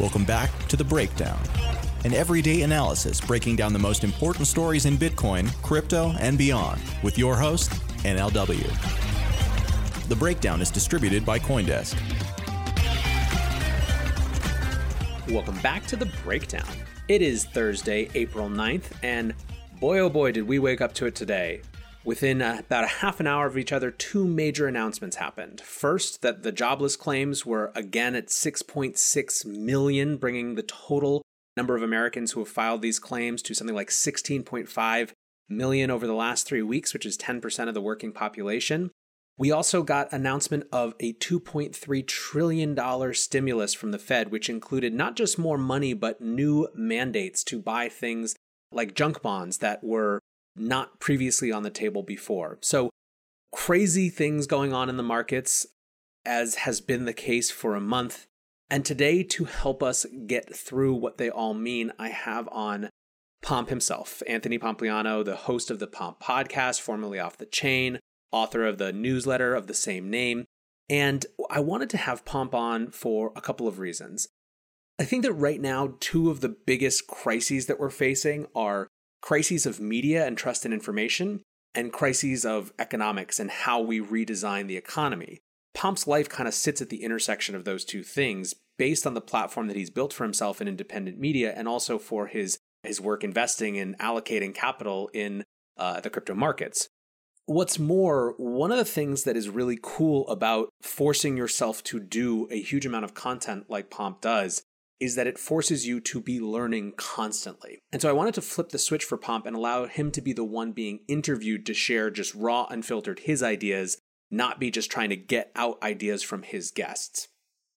Welcome back to The Breakdown, an everyday analysis breaking down the most important stories in Bitcoin, crypto, and beyond with your host, NLW. The Breakdown is distributed by Coindesk. Welcome back to the breakdown. It is Thursday, April 9th, and boy oh boy, did we wake up to it today. Within uh, about a half an hour of each other, two major announcements happened. First, that the jobless claims were again at 6.6 million, bringing the total number of Americans who have filed these claims to something like 16.5 million over the last three weeks, which is 10% of the working population. We also got announcement of a $2.3 trillion stimulus from the Fed, which included not just more money, but new mandates to buy things like junk bonds that were not previously on the table before. So, crazy things going on in the markets, as has been the case for a month. And today, to help us get through what they all mean, I have on Pomp himself, Anthony Pompliano, the host of the Pomp podcast, formerly Off the Chain, author of the newsletter of the same name. And I wanted to have Pomp on for a couple of reasons. I think that right now, two of the biggest crises that we're facing are crises of media and trust in information, and crises of economics and how we redesign the economy. Pomp's life kind of sits at the intersection of those two things based on the platform that he's built for himself in independent media and also for his, his work investing and allocating capital in uh, the crypto markets. What's more, one of the things that is really cool about forcing yourself to do a huge amount of content like Pomp does is that it forces you to be learning constantly. And so I wanted to flip the switch for Pomp and allow him to be the one being interviewed to share just raw, unfiltered his ideas, not be just trying to get out ideas from his guests.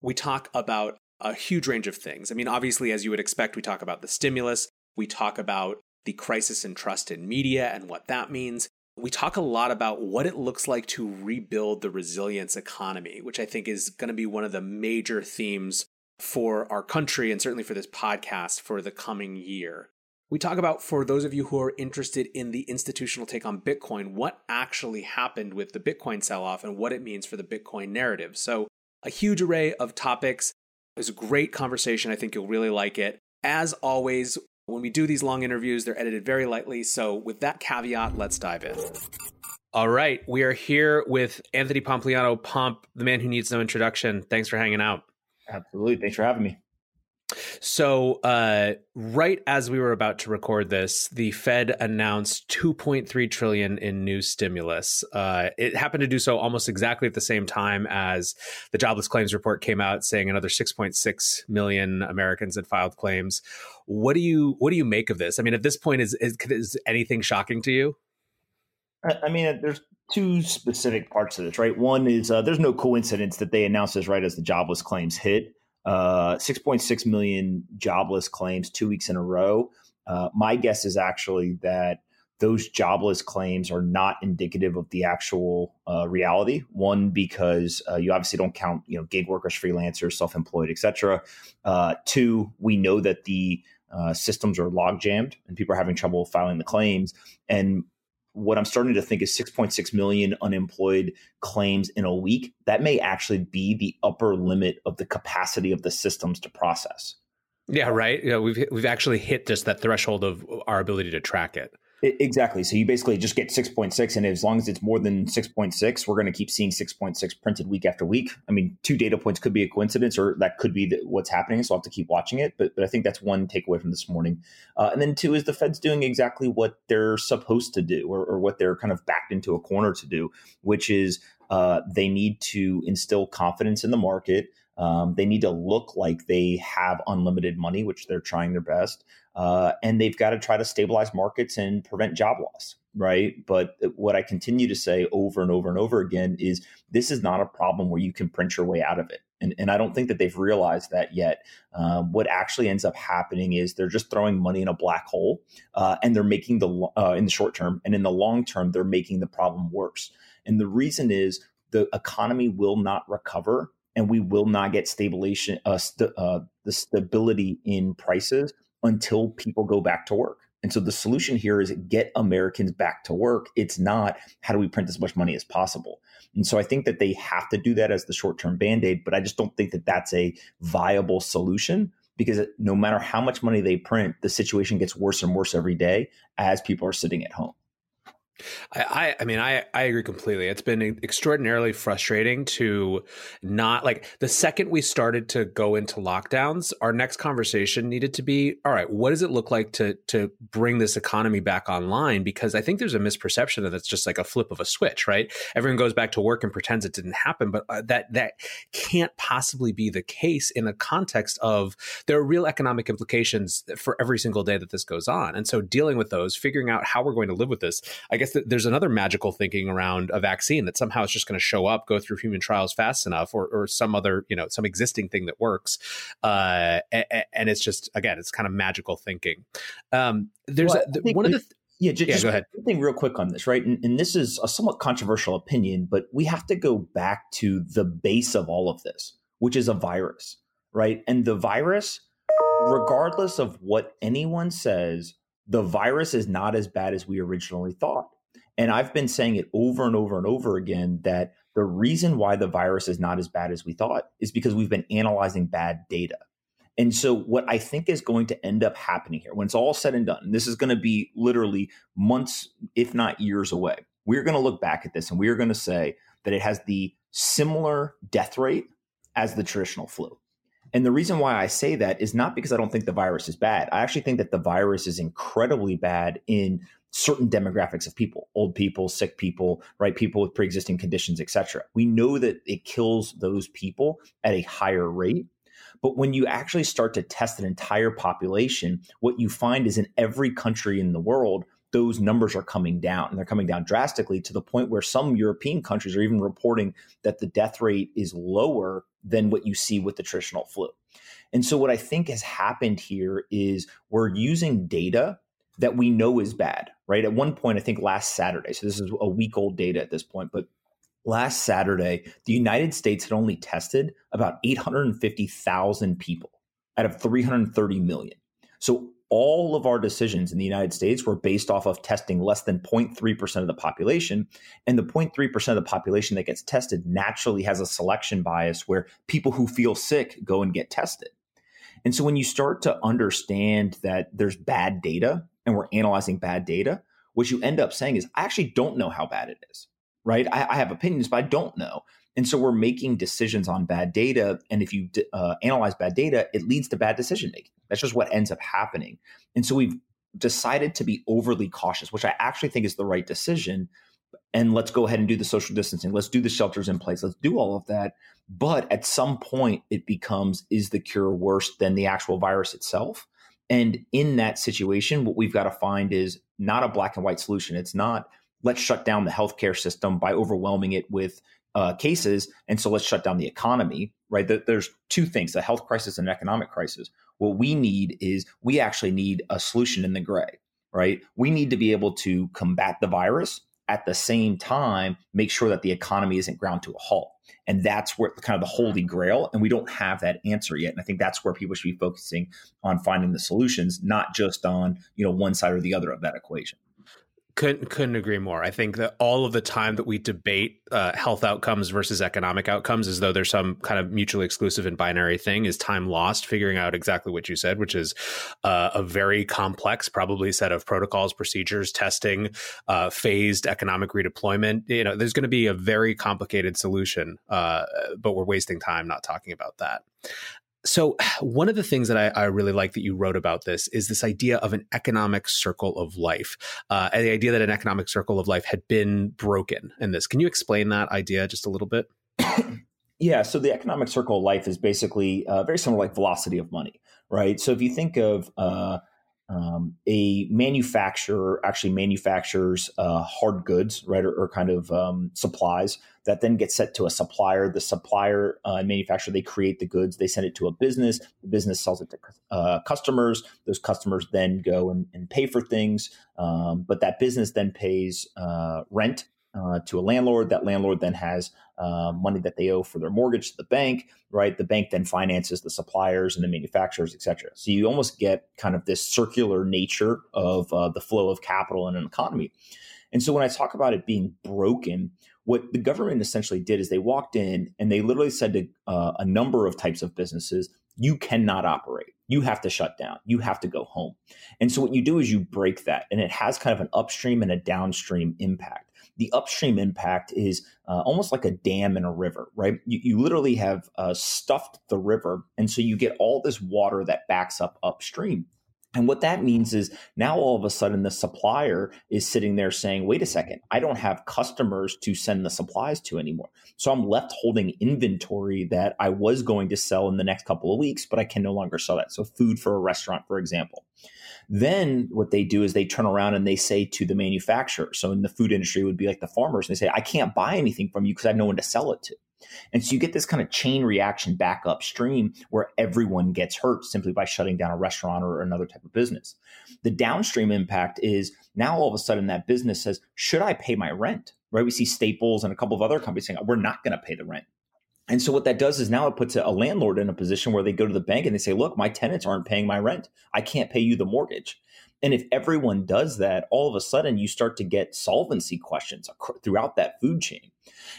We talk about a huge range of things. I mean, obviously, as you would expect, we talk about the stimulus, we talk about the crisis in trust in media and what that means we talk a lot about what it looks like to rebuild the resilience economy, which I think is going to be one of the major themes for our country and certainly for this podcast for the coming year. We talk about, for those of you who are interested in the institutional take on Bitcoin, what actually happened with the Bitcoin sell off and what it means for the Bitcoin narrative. So, a huge array of topics. It was a great conversation. I think you'll really like it. As always, when we do these long interviews, they're edited very lightly. So, with that caveat, let's dive in. All right. We are here with Anthony Pompliano, Pomp, the man who needs no introduction. Thanks for hanging out. Absolutely. Thanks for having me. So, uh, right as we were about to record this, the Fed announced 2.3 trillion in new stimulus. Uh, it happened to do so almost exactly at the same time as the jobless claims report came out, saying another 6.6 million Americans had filed claims. What do you what do you make of this? I mean, at this point, is is, is anything shocking to you? I mean, there's two specific parts of this, right? One is uh, there's no coincidence that they announced this right as the jobless claims hit uh, 6.6 million jobless claims two weeks in a row. Uh, my guess is actually that those jobless claims are not indicative of the actual uh, reality. One, because uh, you obviously don't count, you know, gig workers, freelancers, self-employed, etc. Uh, two, we know that the uh, systems are log jammed and people are having trouble filing the claims. And what I'm starting to think is 6.6 million unemployed claims in a week. That may actually be the upper limit of the capacity of the systems to process. Yeah, right. Yeah, we've we've actually hit just that threshold of our ability to track it. Exactly. So you basically just get 6.6, and as long as it's more than 6.6, we're going to keep seeing 6.6 printed week after week. I mean, two data points could be a coincidence, or that could be the, what's happening. So I'll have to keep watching it. But, but I think that's one takeaway from this morning. Uh, and then two is the Fed's doing exactly what they're supposed to do, or, or what they're kind of backed into a corner to do, which is uh, they need to instill confidence in the market. Um, they need to look like they have unlimited money, which they're trying their best. Uh, and they've got to try to stabilize markets and prevent job loss, right? But what I continue to say over and over and over again is this is not a problem where you can print your way out of it. And, and I don't think that they've realized that yet. Um, what actually ends up happening is they're just throwing money in a black hole, uh, and they're making the uh, in the short term, and in the long term, they're making the problem worse. And the reason is the economy will not recover, and we will not get stabilization, uh, st- uh, the stability in prices until people go back to work. And so the solution here is get Americans back to work. It's not how do we print as much money as possible. And so I think that they have to do that as the short term band aid, but I just don't think that that's a viable solution because no matter how much money they print, the situation gets worse and worse every day as people are sitting at home. I, I mean, I, I agree completely. It's been extraordinarily frustrating to not like the second we started to go into lockdowns, our next conversation needed to be, all right, what does it look like to to bring this economy back online? Because I think there's a misperception that it's just like a flip of a switch, right? Everyone goes back to work and pretends it didn't happen, but uh, that that can't possibly be the case in a context of there are real economic implications for every single day that this goes on. And so dealing with those, figuring out how we're going to live with this, I guess guess there's another magical thinking around a vaccine that somehow it's just going to show up, go through human trials fast enough, or, or some other, you know, some existing thing that works. Uh, and, and, it's just, again, it's kind of magical thinking. Um, there's well, a, one of the. Th- yeah, just, yeah, go ahead. One Thing real quick on this, right? And, and, this is a somewhat controversial opinion, but we have to go back to the base of all of this, which is a virus, right? And the virus, regardless of what anyone says, the virus is not as bad as we originally thought. And I've been saying it over and over and over again that the reason why the virus is not as bad as we thought is because we've been analyzing bad data. And so, what I think is going to end up happening here, when it's all said and done, this is going to be literally months, if not years away, we're going to look back at this and we are going to say that it has the similar death rate as the traditional flu. And the reason why I say that is not because I don't think the virus is bad. I actually think that the virus is incredibly bad in certain demographics of people old people sick people right? People with pre-existing conditions etc we know that it kills those people at a higher rate. But when you actually start to test an entire population what you find is in every country in the world those numbers are coming down and they're coming down drastically to the point where some european countries are even reporting that the death rate is lower than what you see with the traditional flu. And so what i think has happened here is we're using data that we know is bad, right? At one point, I think last Saturday, so this is a week old data at this point, but last Saturday, the United States had only tested about 850,000 people out of 330 million. So all of our decisions in the United States were based off of testing less than 0.3% of the population. And the 0.3% of the population that gets tested naturally has a selection bias where people who feel sick go and get tested. And so when you start to understand that there's bad data and we're analyzing bad data, what you end up saying is, I actually don't know how bad it is, right? I, I have opinions, but I don't know. And so we're making decisions on bad data. And if you uh, analyze bad data, it leads to bad decision making. That's just what ends up happening. And so we've decided to be overly cautious, which I actually think is the right decision. And let's go ahead and do the social distancing. Let's do the shelters in place. Let's do all of that. But at some point, it becomes is the cure worse than the actual virus itself? And in that situation, what we've got to find is not a black and white solution. It's not let's shut down the healthcare system by overwhelming it with uh, cases, and so let's shut down the economy. Right? There's two things: a health crisis and an economic crisis. What we need is we actually need a solution in the gray. Right? We need to be able to combat the virus at the same time make sure that the economy isn't ground to a halt. And that's where kind of the holy grail. And we don't have that answer yet. And I think that's where people should be focusing on finding the solutions, not just on, you know, one side or the other of that equation Couldn't couldn't agree more. I think that all of the time that we debate uh, health outcomes versus economic outcomes, as though there's some kind of mutually exclusive and binary thing, is time lost figuring out exactly what you said, which is uh, a very complex, probably set of protocols, procedures, testing, uh, phased economic redeployment. You know, there's going to be a very complicated solution, uh, but we're wasting time not talking about that. So, one of the things that I, I, really like that you wrote about this is this idea of an economic circle of life, uh, and the idea that an economic circle of life had been broken in this. Can you explain that idea just a little bit? yeah. So, the economic circle of life is basically uh, very similar like velocity of money, right? So, if you think of uh, um, a manufacturer actually manufactures uh, hard goods, right, or, or kind of um, supplies that then get sent to a supplier. The supplier uh, and manufacturer they create the goods, they send it to a business. The business sells it to uh, customers. Those customers then go and, and pay for things, um, but that business then pays uh, rent uh, to a landlord. That landlord then has uh, money that they owe for their mortgage to the bank, right? The bank then finances the suppliers and the manufacturers, et cetera. So you almost get kind of this circular nature of uh, the flow of capital in an economy. And so when I talk about it being broken, what the government essentially did is they walked in and they literally said to uh, a number of types of businesses, you cannot operate. You have to shut down. You have to go home. And so what you do is you break that, and it has kind of an upstream and a downstream impact the upstream impact is uh, almost like a dam in a river, right? You, you literally have uh, stuffed the river. And so you get all this water that backs up upstream. And what that means is now all of a sudden the supplier is sitting there saying, wait a second, I don't have customers to send the supplies to anymore. So I'm left holding inventory that I was going to sell in the next couple of weeks, but I can no longer sell that. So food for a restaurant, for example. Then what they do is they turn around and they say to the manufacturer. So in the food industry, would be like the farmers, and they say, I can't buy anything from you because I have no one to sell it to. And so you get this kind of chain reaction back upstream where everyone gets hurt simply by shutting down a restaurant or another type of business. The downstream impact is now all of a sudden that business says, Should I pay my rent? Right? We see Staples and a couple of other companies saying, We're not going to pay the rent. And so what that does is now it puts a landlord in a position where they go to the bank and they say, look, my tenants aren't paying my rent. I can't pay you the mortgage. And if everyone does that, all of a sudden you start to get solvency questions throughout that food chain.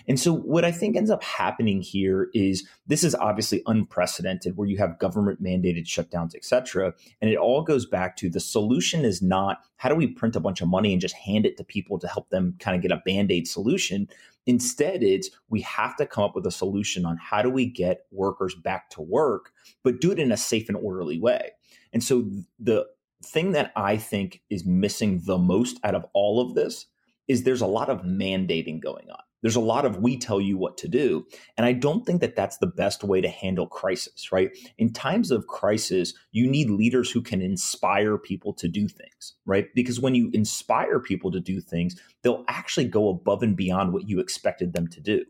And so what I think ends up happening here is this is obviously unprecedented where you have government mandated shutdowns, et cetera. And it all goes back to the solution is not how do we print a bunch of money and just hand it to people to help them kind of get a band-aid solution. Instead, it's we have to come up with a solution on how do we get workers back to work, but do it in a safe and orderly way. And so the thing that I think is missing the most out of all of this is there's a lot of mandating going on. There's a lot of we tell you what to do. And I don't think that that's the best way to handle crisis, right? In times of crisis, you need leaders who can inspire people to do things, right? Because when you inspire people to do things, they'll actually go above and beyond what you expected them to do.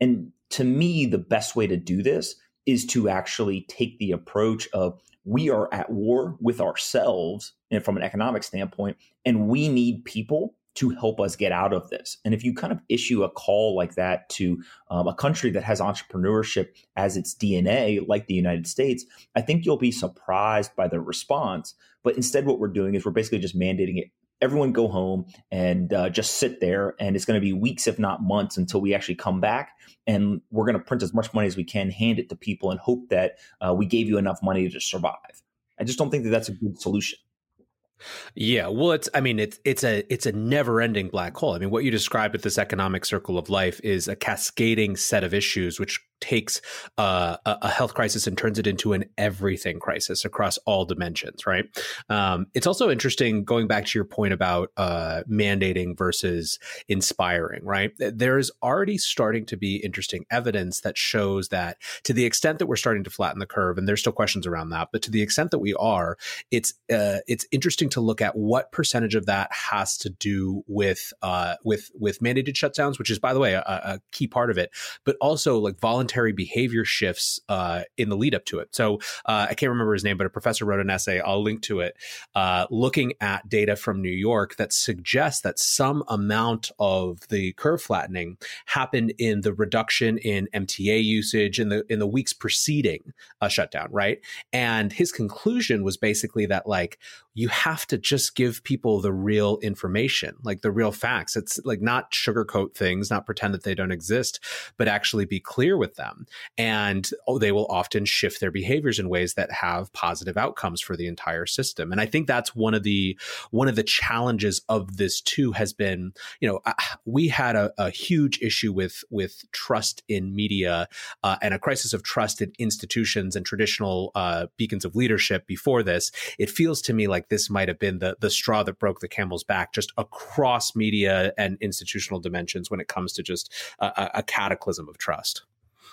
And to me, the best way to do this is to actually take the approach of we are at war with ourselves and from an economic standpoint, and we need people to help us get out of this. And if you kind of issue a call like that to um, a country that has entrepreneurship as its DNA, like the United States, I think you'll be surprised by the response. But instead, what we're doing is we're basically just mandating it. Everyone go home and uh, just sit there. And it's going to be weeks, if not months, until we actually come back. And we're going to print as much money as we can, hand it to people, and hope that uh, we gave you enough money to survive. I just don't think that that's a good solution. Yeah, well, it's I mean it's it's a it's a never-ending black hole. I mean, what you described with this economic circle of life is a cascading set of issues which takes uh, a health crisis and turns it into an everything crisis across all dimensions, right? Um, it's also interesting going back to your point about uh, mandating versus inspiring, right? There's already starting to be interesting evidence that shows that to the extent that we're starting to flatten the curve, and there's still questions around that, but to the extent that we are, it's uh, it's interesting to look at what percentage of that has to do with uh, with with mandated shutdowns, which is by the way a, a key part of it, but also like voluntary behavior shifts uh, in the lead up to it. So uh, I can't remember his name, but a professor wrote an essay. I'll link to it, uh, looking at data from New York that suggests that some amount of the curve flattening happened in the reduction in MTA usage in the in the weeks preceding a shutdown, right? And his conclusion was basically that like you have to just give people the real information, like the real facts. It's like not sugarcoat things, not pretend that they don't exist, but actually be clear with them. And oh, they will often shift their behaviors in ways that have positive outcomes for the entire system. And I think that's one of the one of the challenges of this too has been, you know, uh, we had a, a huge issue with with trust in media uh, and a crisis of trust in institutions and traditional uh, beacons of leadership before this. It feels to me like this might have been the the straw that broke the camel's back, just across media and institutional dimensions when it comes to just a, a cataclysm of trust.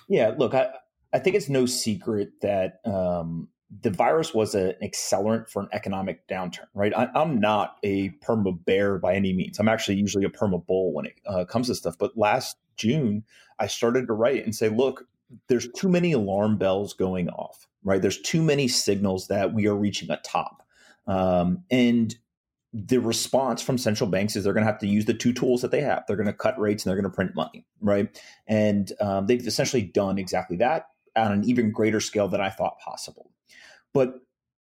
Yeah, look, I I think it's no secret that um, the virus was an accelerant for an economic downturn, right? I, am not a perma bear by any means. I'm actually usually a perma bull when it uh, comes to stuff. But last June, I started to write and say, look, there's too many alarm bells going off, right? There's too many signals that we are reaching a top. Um, and the response from central banks is they're going to have to use the two tools that they have. They're going to cut rates and they're going to print money, right? And um, they've essentially done exactly that on an even greater scale than I thought possible. But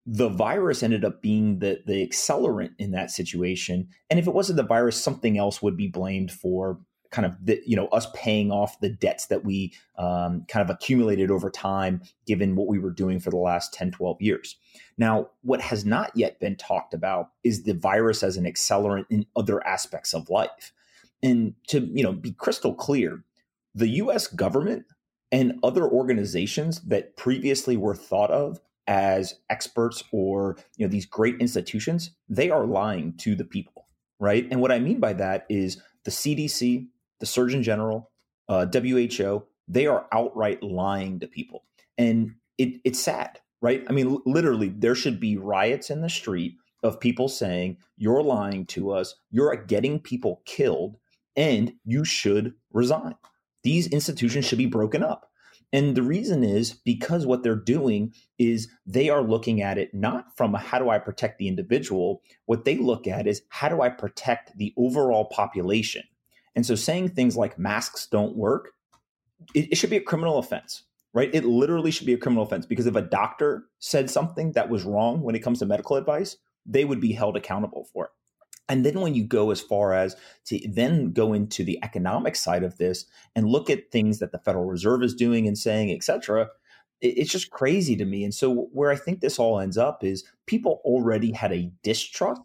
the virus ended up being the the accelerant in that situation. And if it wasn't the virus, something else would be blamed for kind of the, you know us paying off the debts that we um, kind of accumulated over time given what we were doing for the last 10 12 years. Now what has not yet been talked about is the virus as an accelerant in other aspects of life. And to you know be crystal clear the us government and other organizations that previously were thought of as experts or you know these great institutions they are lying to the people right? And what i mean by that is the cdc the surgeon general uh, who they are outright lying to people. And it, it's sad right? I mean literally there should be riots in the street of people saying you're lying to us. You're getting people killed and you should resign. These institutions should be broken up. And the reason is because what they're doing is they are looking at it not from a, how do I protect the individual? What they look at is how do I protect the overall population? And so saying things like masks don't work, it, it should be a criminal offense, right? It literally should be a criminal offense because if a doctor said something that was wrong when it comes to medical advice, they would be held accountable for it. And then when you go as far as to then go into the economic side of this and look at things that the Federal Reserve is doing and saying, et cetera, it's just crazy to me. And so where I think this all ends up is people already had a distrust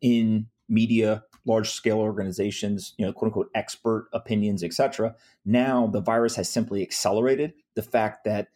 in media, large scale organizations, you know, quote unquote expert opinions, etc. Now the virus has simply accelerated the fact that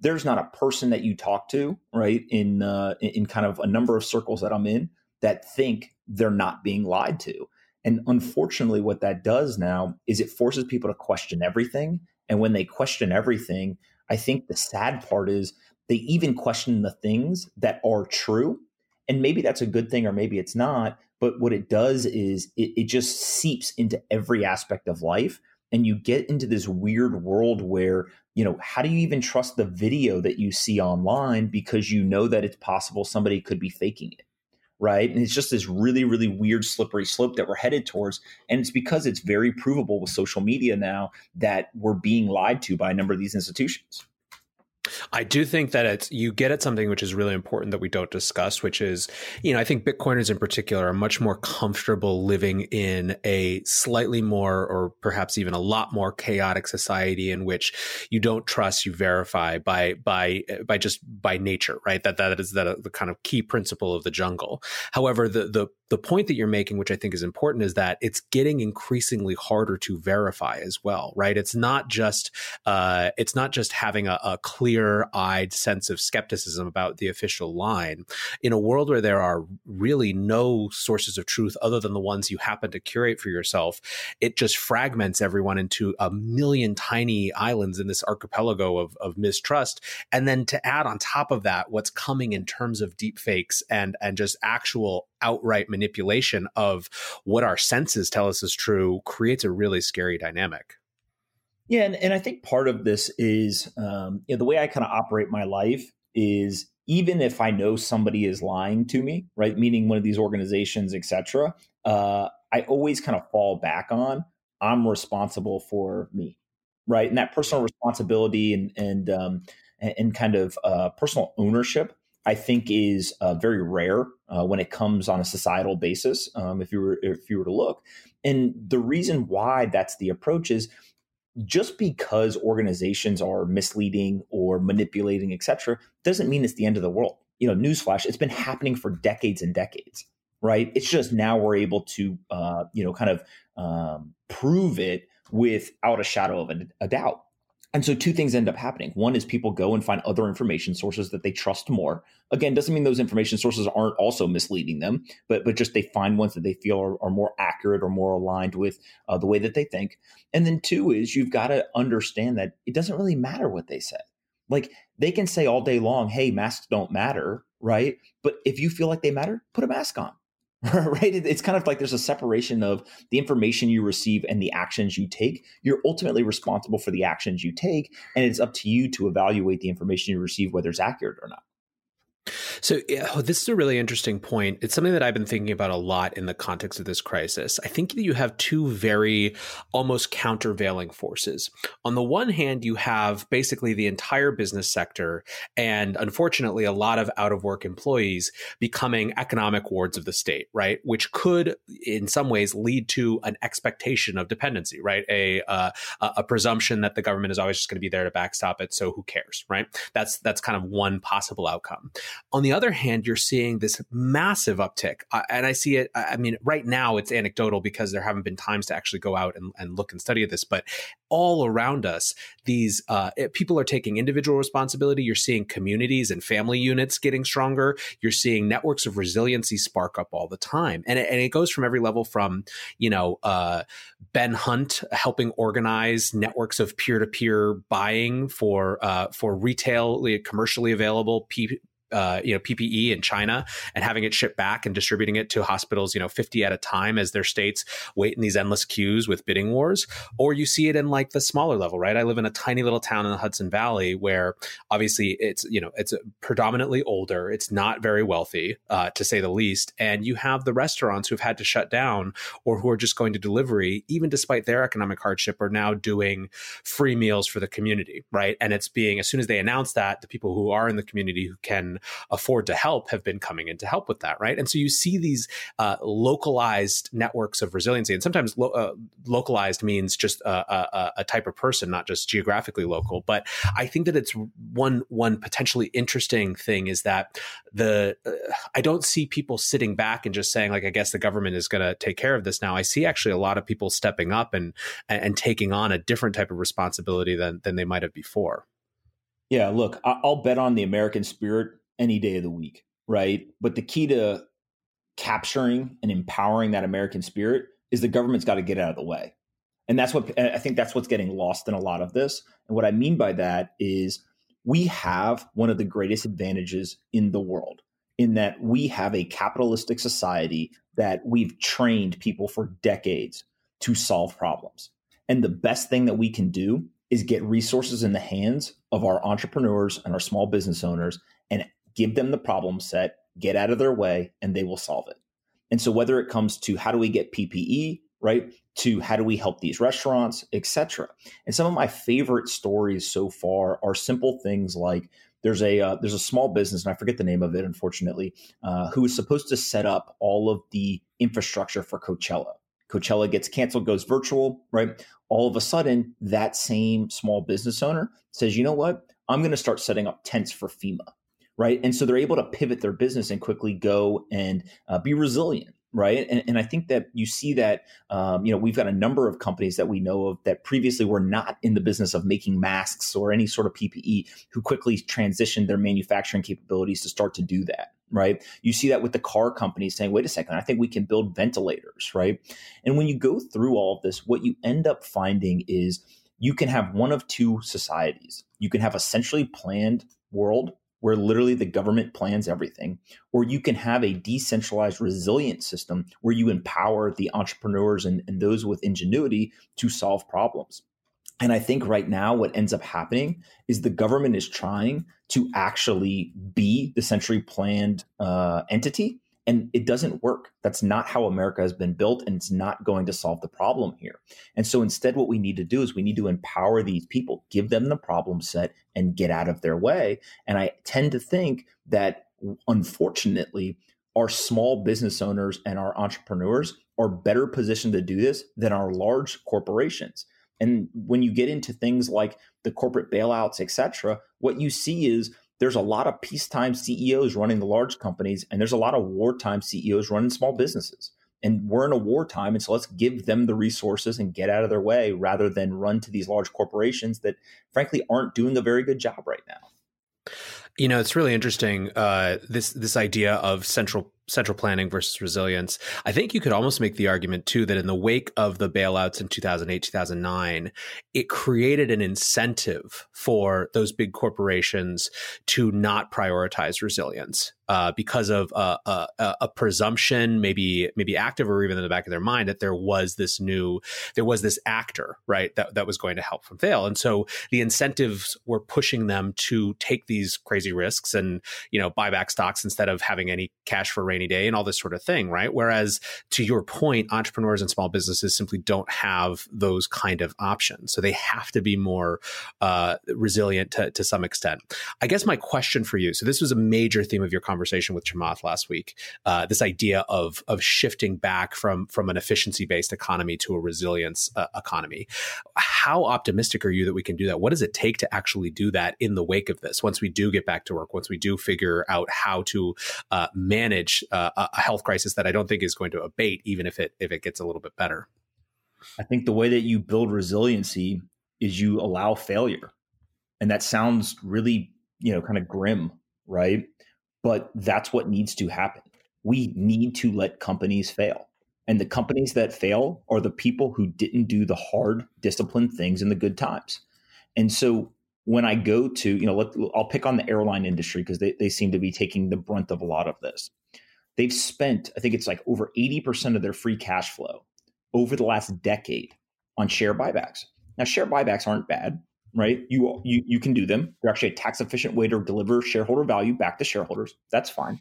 there's not a person that you talk to, right, in uh, in kind of a number of circles that I'm in that think they're not being lied to. And unfortunately, what that does now is it forces people to question everything. And when they question everything, I think the sad part is they even question the things that are true. And maybe that's a good thing or maybe it's not. But what it does is it, it just seeps into every aspect of life. And you get into this weird world where, you know, how do you even trust the video that you see online because you know that it's possible somebody could be faking it? right? And it's just this really, really weird slippery slope that we're headed towards. And it's because it's very provable with social media now that we're being lied to by a number of these institutions. I do think that it's you get at something which is really important that we don't discuss, which is, you know, I think Bitcoiners in particular are much more comfortable living in a slightly more or perhaps even a lot more chaotic society in which you don't trust, you verify by by by just by nature, right? That that is that the kind of key principle of the jungle. However, the the the point that you're making, which I think is important, is that it's getting increasingly harder to verify as well, right? It's not just uh, it's not just having a, a clear-eyed sense of skepticism about the official line. In a world where there are really no sources of truth other than the ones you happen to curate for yourself, it just fragments everyone into a million tiny islands in this archipelago of, of mistrust. And then to add on top of that, what's coming in terms of deep fakes and and just actual outright manipulation of what our senses tell us is true creates a really scary dynamic. Yeah, and, and I think part of this is um, you know, the way I kind of operate my life is even if I know somebody is lying to me, right? Meaning one of these organizations, etc. Uh, I always kind of fall back on I'm responsible for me, right? And that personal responsibility and and um, and, and kind of uh, personal ownership I think is uh, very rare uh, when it comes on a societal basis. Um, if you were if you were to look, and the reason why that's the approach is just because organizations are misleading or manipulating, etc., doesn't mean it's the end of the world. You know, newsflash, it's been happening for decades and decades, right? It's just now we're able to, uh, you know, kind of um, prove it without a shadow of a, a doubt. And so two things end up happening. One is people go and find other information sources that they trust more. Again, doesn't mean those information sources aren't also misleading them, but but just they find ones that they feel are, are more accurate or more aligned with uh, the way that they think. And then two is you've got to understand that it doesn't really matter what they say. Like they can say all day long, "Hey, masks don't matter," right? But if you feel like they matter, put a mask on. right? It's kind of like there's a separation of the information you receive and the actions you take. You're ultimately responsible for the actions you take, and it's up to you to evaluate the information you receive, whether it's accurate or not. So, yeah, this is a really interesting point. It's something that I've been thinking about a lot in the context of this crisis. I think that you have two very almost countervailing forces. On the one hand, you have basically the entire business sector and unfortunately a lot of out of work employees becoming economic wards of the state, right? Which could, in some ways, lead to an expectation of dependency, right? A, uh, a presumption that the government is always just going to be there to backstop it. So who cares, right? That's, that's kind of one possible outcome. On the other hand, you're seeing this massive uptick. Uh, and I see it, I mean, right now it's anecdotal because there haven't been times to actually go out and, and look and study this, but all around us, these uh, people are taking individual responsibility. You're seeing communities and family units getting stronger. You're seeing networks of resiliency spark up all the time. And it, and it goes from every level from, you know, uh, Ben Hunt helping organize networks of peer to peer buying for, uh, for retail, commercially available P- uh, you know PPE in China and having it shipped back and distributing it to hospitals, you know, 50 at a time as their states wait in these endless queues with bidding wars. Or you see it in like the smaller level, right? I live in a tiny little town in the Hudson Valley where obviously it's you know it's predominantly older, it's not very wealthy uh, to say the least, and you have the restaurants who've had to shut down or who are just going to delivery, even despite their economic hardship, are now doing free meals for the community, right? And it's being as soon as they announce that, the people who are in the community who can afford to help have been coming in to help with that, right? And so you see these uh, localized networks of resiliency, and sometimes lo- uh, localized means just a, a, a, type of person, not just geographically local. But I think that it's one one potentially interesting thing is that the uh, I don't see people sitting back and just saying like I guess the government is going to take care of this now. I see actually a lot of people stepping up and and taking on a different type of responsibility than than they might have before. Yeah, look, I'll bet on the American spirit any day of the week, right? But the key to capturing and empowering that American spirit is the government's got to get out of the way. And that's what I think that's what's getting lost in a lot of this. And what I mean by that is we have one of the greatest advantages in the world in that we have a capitalistic society that we've trained people for decades to solve problems. And the best thing that we can do is get resources in the hands of our entrepreneurs and our small business owners give them the problem set, get out of their way, and they will solve it. And so whether it comes to how do we get PPE, right, to how do we help these restaurants, etc. And some of my favorite stories so far are simple things like there's a uh, there's a small business and I forget the name of it unfortunately uh, who is supposed to set up all of the infrastructure for Coachella. Coachella gets canceled, goes virtual, right? All of a sudden, that same small business owner says, you know what? I'm going to start setting up tents for FEMA right? And so they're able to pivot their business and quickly go and uh, be resilient, right? And, and, I think that you see that, um, you know, we've got a number of companies that we know of that previously were not in the business of making masks or any sort of PPE who quickly transitioned their manufacturing capabilities to start to do that. Right. You see that with the car companies saying, wait a second, I think we can build ventilators. Right. And when you go through all of this, what you end up finding is you can have one of two societies. You can have a centrally planned world where literally the government plans everything, or you can have a decentralized, resilient system where you empower the entrepreneurs and, and those with ingenuity to solve problems. And I think right now, what ends up happening is the government is trying to actually be the centrally planned uh, entity and it doesn't work. That's not how America has been built, and it's not going to solve the problem here. And so instead, what we need to do is we need to empower these people, give them the problem set, and get out of their way. And I tend to think that unfortunately, our small business owners and our entrepreneurs are better positioned to do this than our large corporations. And when you get into things like the corporate bailouts, et cetera, what you see is there's a lot of peacetime CEOs running the large companies, and there's a lot of wartime CEOs running small businesses. And we're in a wartime, and so let's give them the resources and get out of their way rather than run to these large corporations that, frankly, aren't doing a very good job right now. You know, it's really interesting. Uh, this this idea of central central planning versus resilience. I think you could almost make the argument too that in the wake of the bailouts in 2008, 2009, it created an incentive for those big corporations to not prioritize resilience uh, because of a, a, a, presumption, maybe maybe active or even in the back of their mind, that there was this new, there was this actor, right, that, that was going to help from fail, and so the incentives were pushing them to take these crazy risks and you know buy back stocks instead of having any cash for rainy day and all this sort of thing, right? Whereas to your point, entrepreneurs and small businesses simply don't have those kind of options. So they have to be more uh, resilient to, to some extent. I guess my question for you so this was a major theme of your conversation with Chamath last week uh, this idea of, of shifting back from, from an efficiency based economy to a resilience uh, economy. How optimistic are you that we can do that? What does it take to actually do that in the wake of this once we do get back to work, once we do figure out how to uh, manage uh, a health crisis that I don't think is going to abate, even if it if it gets a little bit better. I think the way that you build resiliency is you allow failure, and that sounds really you know kind of grim, right? But that's what needs to happen. We need to let companies fail. And the companies that fail are the people who didn't do the hard, disciplined things in the good times. And so when I go to, you know, let, I'll pick on the airline industry because they, they seem to be taking the brunt of a lot of this they've spent, I think it's like over 80% of their free cash flow over the last decade on share buybacks. Now, share buybacks aren't bad, right? You, you, you can do them. They're actually a tax efficient way to deliver shareholder value back to shareholders. That's fine.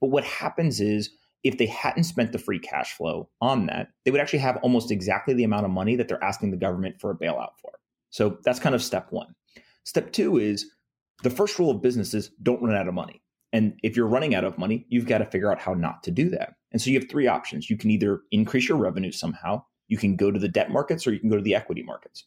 But what happens is if they hadn't spent the free cash flow on that, they would actually have almost exactly the amount of money that they're asking the government for a bailout for. So that's kind of step one. Step two is the first rule of business is don't run out of money. And if you're running out of money, you've got to figure out how not to do that. And so you have three options. You can either increase your revenue somehow, you can go to the debt markets, or you can go to the equity markets.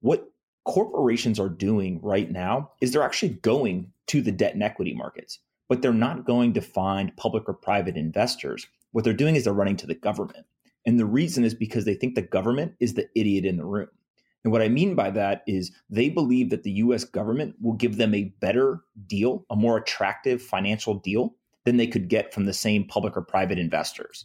What corporations are doing right now is they're actually going to the debt and equity markets, but they're not going to find public or private investors. What they're doing is they're running to the government. And the reason is because they think the government is the idiot in the room. And what I mean by that is they believe that the US government will give them a better deal, a more attractive financial deal than they could get from the same public or private investors.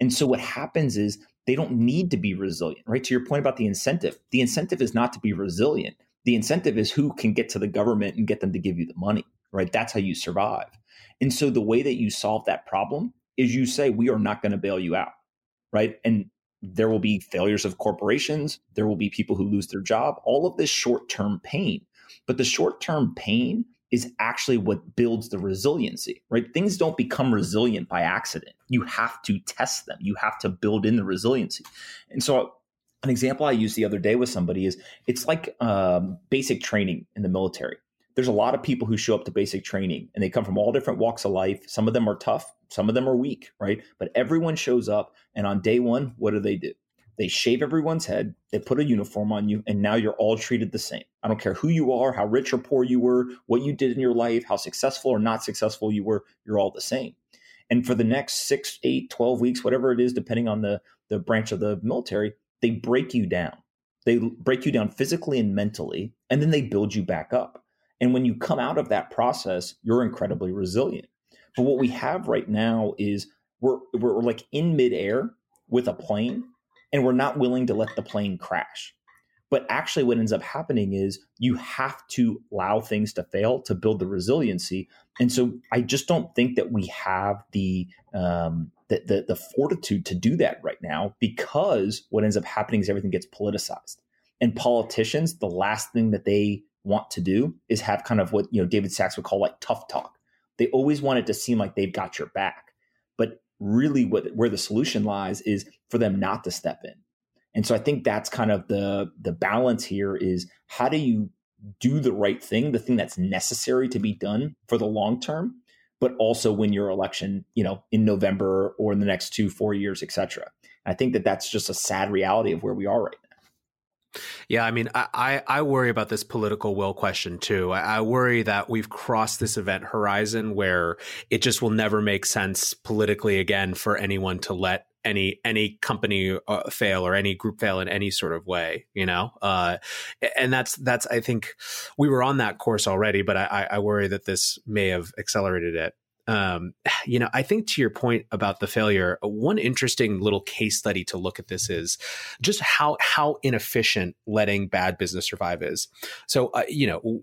And so what happens is they don't need to be resilient, right? To your point about the incentive, the incentive is not to be resilient. The incentive is who can get to the government and get them to give you the money, right? That's how you survive. And so the way that you solve that problem is you say, we are not going to bail you out, right? And there will be failures of corporations. There will be people who lose their job, all of this short term pain. But the short term pain is actually what builds the resiliency, right? Things don't become resilient by accident. You have to test them, you have to build in the resiliency. And so, an example I used the other day with somebody is it's like um, basic training in the military. There's a lot of people who show up to basic training and they come from all different walks of life. Some of them are tough, some of them are weak, right? But everyone shows up. And on day one, what do they do? They shave everyone's head, they put a uniform on you, and now you're all treated the same. I don't care who you are, how rich or poor you were, what you did in your life, how successful or not successful you were, you're all the same. And for the next six, eight, 12 weeks, whatever it is, depending on the, the branch of the military, they break you down. They break you down physically and mentally, and then they build you back up. And when you come out of that process, you're incredibly resilient. But what we have right now is we're, we're, like in midair with a plane and we're not willing to let the plane crash. But actually, what ends up happening is you have to allow things to fail to build the resiliency. And so, I just don't think that we have the um, the, the, the fortitude to do that right now because what ends up happening is everything gets politicized. And politicians, the last thing that they want to do is have kind of what you know David Sacks would call like tough talk they always want it to seem like they've got your back. But really what where the solution lies is for them not to step in. And so I think that's kind of the the balance here is how do you do the right thing, the thing that's necessary to be done for the long term, but also win your election, you know, in November or in the next two, four years, et cetera. I think that that's just a sad reality of where we are right. Yeah, I mean, I, I worry about this political will question too. I, I, worry that we've crossed this event horizon where it just will never make sense politically again for anyone to let any any company uh, fail or any group fail in any sort of way you know uh, and that's that's i think we were on that course already but i i worry that this may have accelerated it um, you know, I think to your point about the failure, one interesting little case study to look at this is just how how inefficient letting bad business survive is. So, uh, you know,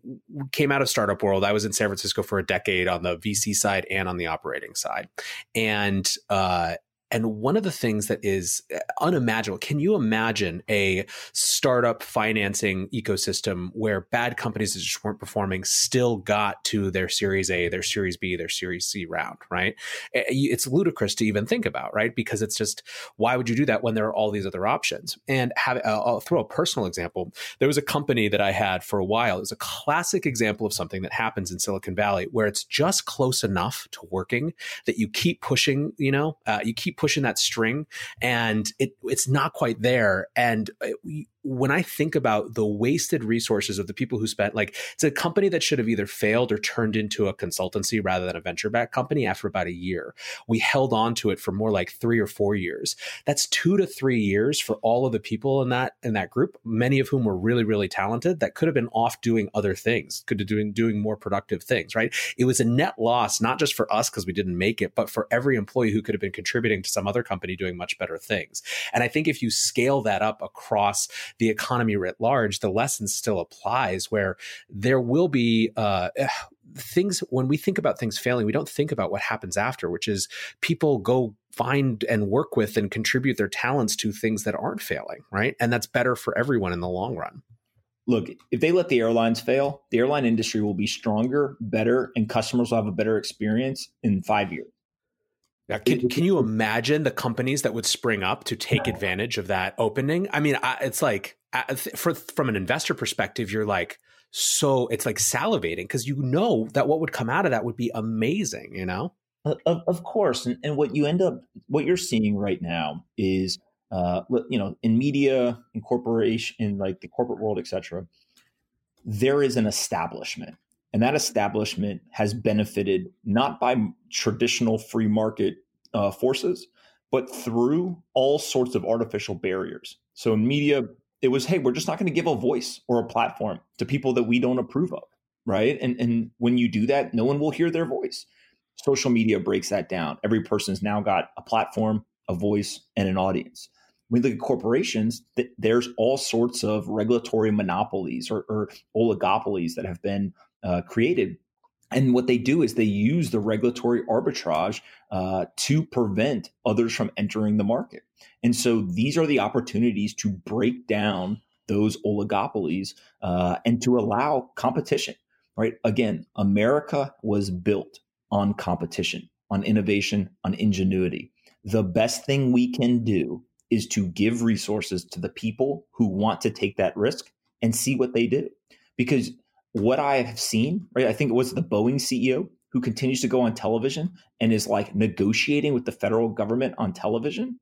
came out of startup world. I was in San Francisco for a decade on the VC side and on the operating side, and uh, and one of the things that is uh, unimaginable, can you imagine a startup financing ecosystem where bad companies that just weren't performing still got to their Series A, their Series B, their Series C round, right? It's ludicrous to even think about, right? Because it's just, why would you do that when there are all these other options? And have, I'll throw a personal example. There was a company that I had for a while. It was a classic example of something that happens in Silicon Valley where it's just close enough to working that you keep pushing, you know, uh, you keep pushing that string and it it's not quite there. And it, uh, when I think about the wasted resources of the people who spent, like, it's a company that should have either failed or turned into a consultancy rather than a venture backed company after about a year. We held on to it for more like three or four years. That's two to three years for all of the people in that in that group, many of whom were really, really talented, that could have been off doing other things, could have been doing more productive things, right? It was a net loss, not just for us because we didn't make it, but for every employee who could have been contributing to some other company doing much better things. And I think if you scale that up across the economy writ large, the lesson still applies where there will be uh, things when we think about things failing, we don't think about what happens after, which is people go find and work with and contribute their talents to things that aren't failing, right? And that's better for everyone in the long run. Look, if they let the airlines fail, the airline industry will be stronger, better, and customers will have a better experience in five years. Now, can, can you imagine the companies that would spring up to take advantage of that opening? I mean, it's like for, from an investor perspective, you're like, so it's like salivating because you know that what would come out of that would be amazing, you know? Of, of course. And, and what you end up, what you're seeing right now is, uh, you know, in media, in corporation, in like the corporate world, et cetera, there is an establishment and that establishment has benefited not by traditional free market uh, forces, but through all sorts of artificial barriers. So in media, it was, hey, we're just not going to give a voice or a platform to people that we don't approve of, right? And and when you do that, no one will hear their voice. Social media breaks that down. Every person's now got a platform, a voice, and an audience. When we look at corporations, there's all sorts of regulatory monopolies or, or oligopolies that have been uh, created. And what they do is they use the regulatory arbitrage uh, to prevent others from entering the market. And so these are the opportunities to break down those oligopolies uh, and to allow competition. Right? Again, America was built on competition, on innovation, on ingenuity. The best thing we can do is to give resources to the people who want to take that risk and see what they do. Because what I have seen, right? I think it was the Boeing CEO who continues to go on television and is like negotiating with the federal government on television.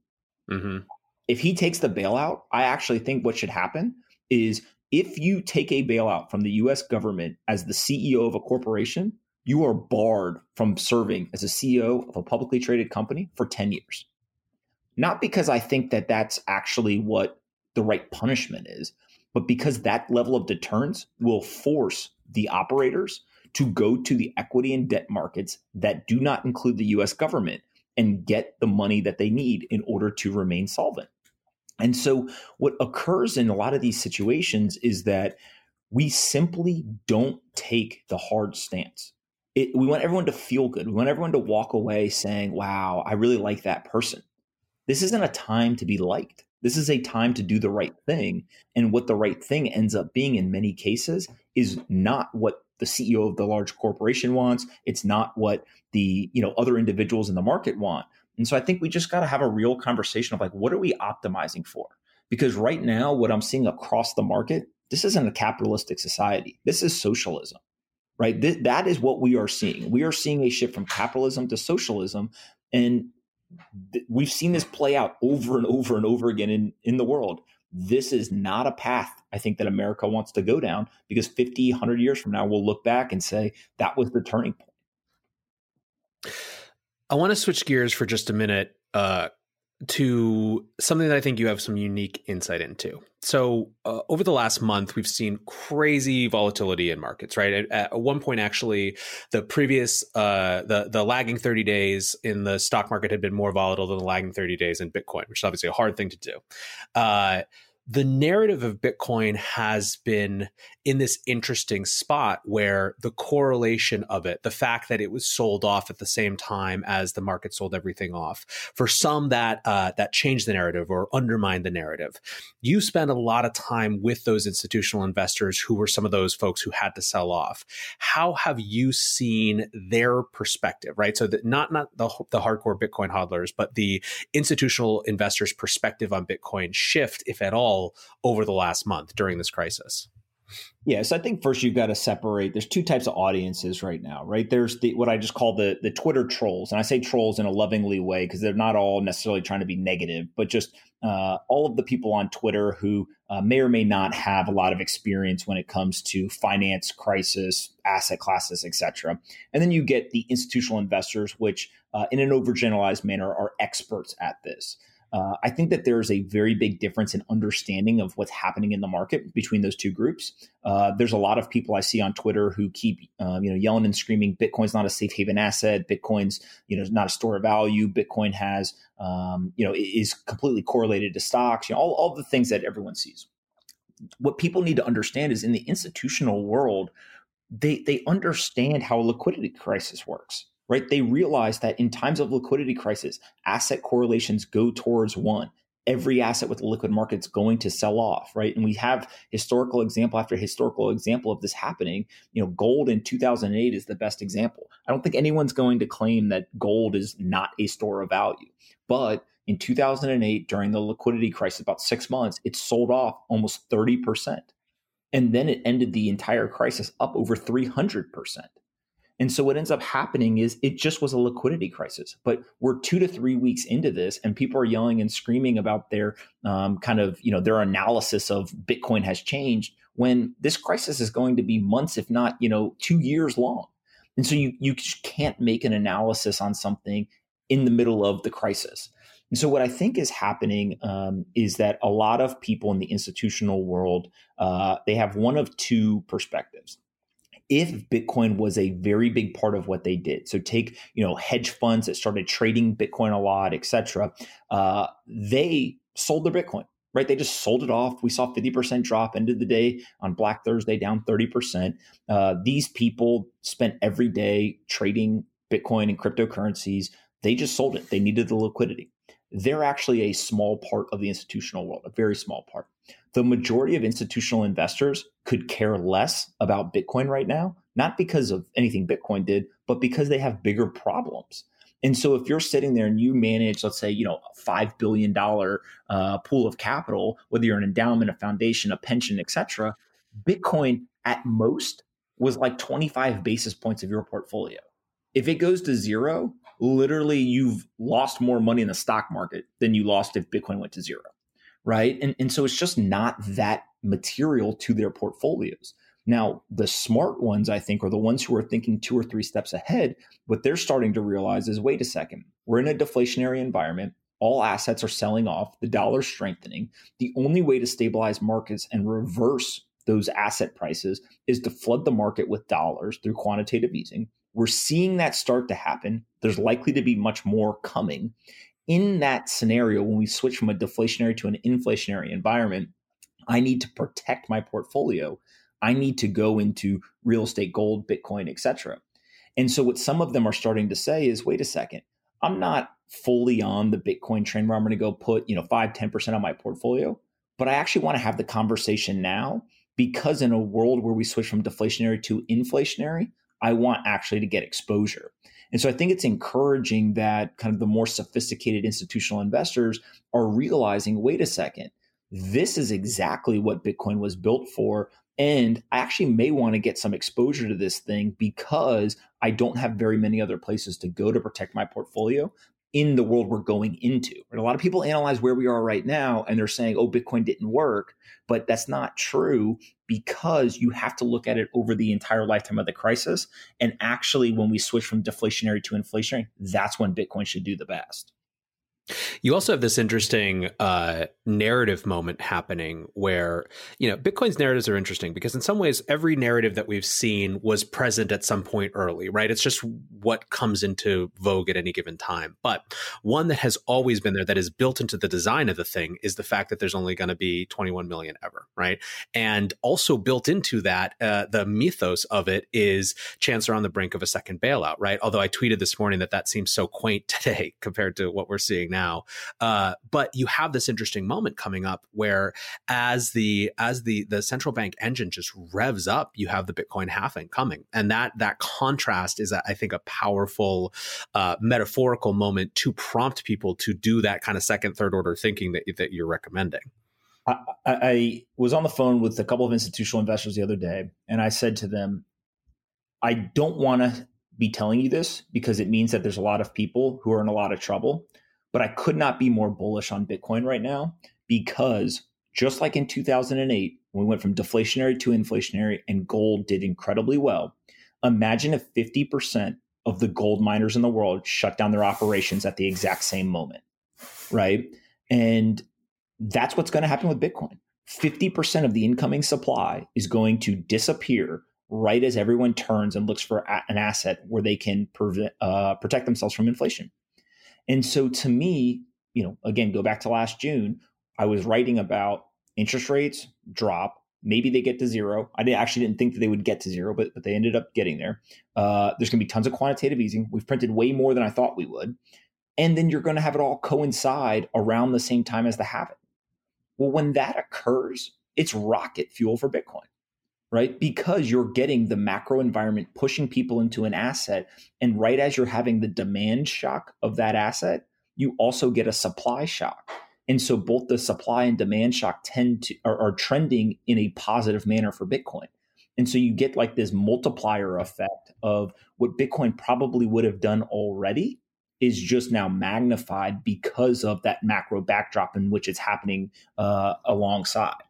Mm-hmm. If he takes the bailout, I actually think what should happen is if you take a bailout from the US government as the CEO of a corporation, you are barred from serving as a CEO of a publicly traded company for 10 years. Not because I think that that's actually what the right punishment is, but because that level of deterrence will force the operators to go to the equity and debt markets that do not include the US government and get the money that they need in order to remain solvent. And so, what occurs in a lot of these situations is that we simply don't take the hard stance. It, we want everyone to feel good. We want everyone to walk away saying, wow, I really like that person. This isn't a time to be liked. This is a time to do the right thing. And what the right thing ends up being in many cases is not what the CEO of the large corporation wants. It's not what the, you know, other individuals in the market want. And so I think we just got to have a real conversation of like, what are we optimizing for? Because right now, what I'm seeing across the market, this isn't a capitalistic society. This is socialism. right? Th- that is what we are seeing. We are seeing a shift from capitalism to socialism. And we've seen this play out over and over and over again in, in the world. This is not a path I think that America wants to go down because 50, 100 years from now, we'll look back and say that was the turning point. I want to switch gears for just a minute uh, to something that I think you have some unique insight into. So, uh, over the last month, we've seen crazy volatility in markets. Right at, at one point, actually, the previous uh, the the lagging thirty days in the stock market had been more volatile than the lagging thirty days in Bitcoin, which is obviously a hard thing to do. Uh, the narrative of Bitcoin has been in this interesting spot where the correlation of it, the fact that it was sold off at the same time as the market sold everything off, for some that uh, that changed the narrative or undermined the narrative. You spend a lot of time with those institutional investors who were some of those folks who had to sell off. How have you seen their perspective? Right, so that not not the the hardcore Bitcoin hodlers, but the institutional investors' perspective on Bitcoin shift, if at all over the last month during this crisis? Yes, I think first you've got to separate. There's two types of audiences right now, right? There's the what I just call the the Twitter trolls, and I say trolls in a lovingly way because they're not all necessarily trying to be negative, but just uh, all of the people on Twitter who uh, may or may not have a lot of experience when it comes to finance, crisis, asset classes, etc. And then you get the institutional investors, which uh, in an overgeneralized manner are experts at this. Uh, I think that there's a very big difference in understanding of what's happening in the market between those two groups. Uh, there's a lot of people I see on Twitter who keep, um, you know, yelling and screaming, "Bitcoin's not a safe haven asset. Bitcoin's, you know, not a store of value. Bitcoin has, um, you know, is completely correlated to stocks. You know, all, all the things that everyone sees. What people need to understand is in the institutional world, they they understand how a liquidity crisis works right? They realize that in times of liquidity crisis, asset correlations go towards one. Every asset with the liquid market's going to sell off, right? And we have historical example after historical example of this happening. You know, gold in 2008 is the best example. I don't think anyone's going to claim that gold is not a store of value, but in 2008 during the liquidity crisis about 6 months it sold off almost 30% and then it ended the entire crisis up over 300% and so what ends up happening is it just was a liquidity crisis. But we're two to three weeks into this, and people are yelling and screaming about their um, kind of you know their analysis of Bitcoin has changed when this crisis is going to be months, if not you know two years long. And so you you can't make an analysis on something in the middle of the crisis. And so, what I think is happening um, is that a lot of people in the institutional world uh, they have one of two perspectives if Bitcoin was a very big part of what they did. So take, you know, hedge funds that started trading Bitcoin a lot, et cetera. Uh, they sold their Bitcoin, right? They just sold it off. We saw 50% drop end of the day on Black Thursday, down 30%. Uh, these people spent every day trading Bitcoin and cryptocurrencies. They just sold it. They needed the liquidity. They're actually a small part of the institutional world, a very small part the majority of institutional investors could care less about Bitcoin right now, not because of anything Bitcoin did, but because they have bigger problems. And so if you're sitting there and you manage, let's say, you know, a $5 billion uh, pool of capital, whether you're an endowment, a foundation, a pension, etc., Bitcoin at most was like 25 basis points of your portfolio. If it goes to zero, literally you've lost more money in the stock market than you lost if Bitcoin went to zero right? And, and so it's just not that material to their portfolios. Now, the smart ones, I think, are the ones who are thinking two or three steps ahead. What they're starting to realize is wait a second, we're in a deflationary environment. All assets are selling off, the dollar's strengthening. The only way to stabilize markets and reverse those asset prices is to flood the market with dollars through quantitative easing. We're seeing that start to happen. There's likely to be much more coming in that scenario, when we switch from a deflationary to an inflationary environment, I need to protect my portfolio. I need to go into real estate, gold, Bitcoin, etc. And so, what some of them are starting to say is, wait a second, I'm not fully on the Bitcoin train where I'm going to go put, you know, five, 10% on my portfolio, but I actually want to have the conversation now because in a world where we switch from deflationary to inflationary, I want actually to get exposure. And so I think it's encouraging that kind of the more sophisticated institutional investors are realizing wait a second, this is exactly what Bitcoin was built for. And I actually may want to get some exposure to this thing because I don't have very many other places to go to protect my portfolio in the world we're going into. And a lot of people analyze where we are right now and they're saying, oh, Bitcoin didn't work. But that's not true because you have to look at it over the entire lifetime of the crisis. And actually, when we switch from deflationary to inflationary, that's when Bitcoin should do the best. You also have this interesting uh, narrative moment happening where, you know, Bitcoin's narratives are interesting because in some ways, every narrative that we've seen was present at some point early, right? It's just what comes into vogue at any given time. But one that has always been there that is built into the design of the thing is the fact that there's only going to be 21 million ever, right? And also built into that, uh, the mythos of it is Chancellor on the brink of a second bailout, right? Although I tweeted this morning that that seems so quaint today compared to what we're seeing now now. Uh, but you have this interesting moment coming up where as the as the the central bank engine just revs up, you have the Bitcoin halving coming, and that that contrast is I think a powerful uh, metaphorical moment to prompt people to do that kind of second third order thinking that that you're recommending. I, I was on the phone with a couple of institutional investors the other day, and I said to them, I don't want to be telling you this because it means that there's a lot of people who are in a lot of trouble. But I could not be more bullish on Bitcoin right now because just like in 2008, when we went from deflationary to inflationary and gold did incredibly well, imagine if 50% of the gold miners in the world shut down their operations at the exact same moment, right? And that's what's going to happen with Bitcoin. 50% of the incoming supply is going to disappear right as everyone turns and looks for an asset where they can prevent, uh, protect themselves from inflation. And so to me, you know, again, go back to last June, I was writing about interest rates drop. Maybe they get to zero. I actually didn't think that they would get to zero, but, but they ended up getting there. Uh, there's going to be tons of quantitative easing. We've printed way more than I thought we would. And then you're going to have it all coincide around the same time as the halving. Well, when that occurs, it's rocket fuel for Bitcoin right? Because you're getting the macro environment pushing people into an asset. And right as you're having the demand shock of that asset, you also get a supply shock. And so both the supply and demand shock tend to are, are trending in a positive manner for Bitcoin. And so you get like this multiplier effect of what Bitcoin probably would have done already is just now magnified because of that macro backdrop in which it's happening uh, alongside.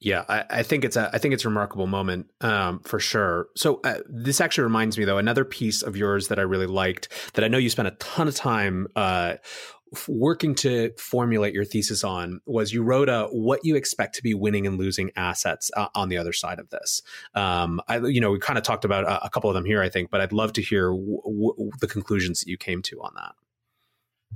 Yeah, I, I, think it's a I think it's a remarkable moment um, for sure. So uh, this actually reminds me though another piece of yours that I really liked that I know you spent a ton of time uh, working to formulate your thesis on was you wrote a what you expect to be winning and losing assets uh, on the other side of this. Um, I you know we kind of talked about a, a, couple of them here I think, but I'd love to hear w- w- the conclusions that you came to on that.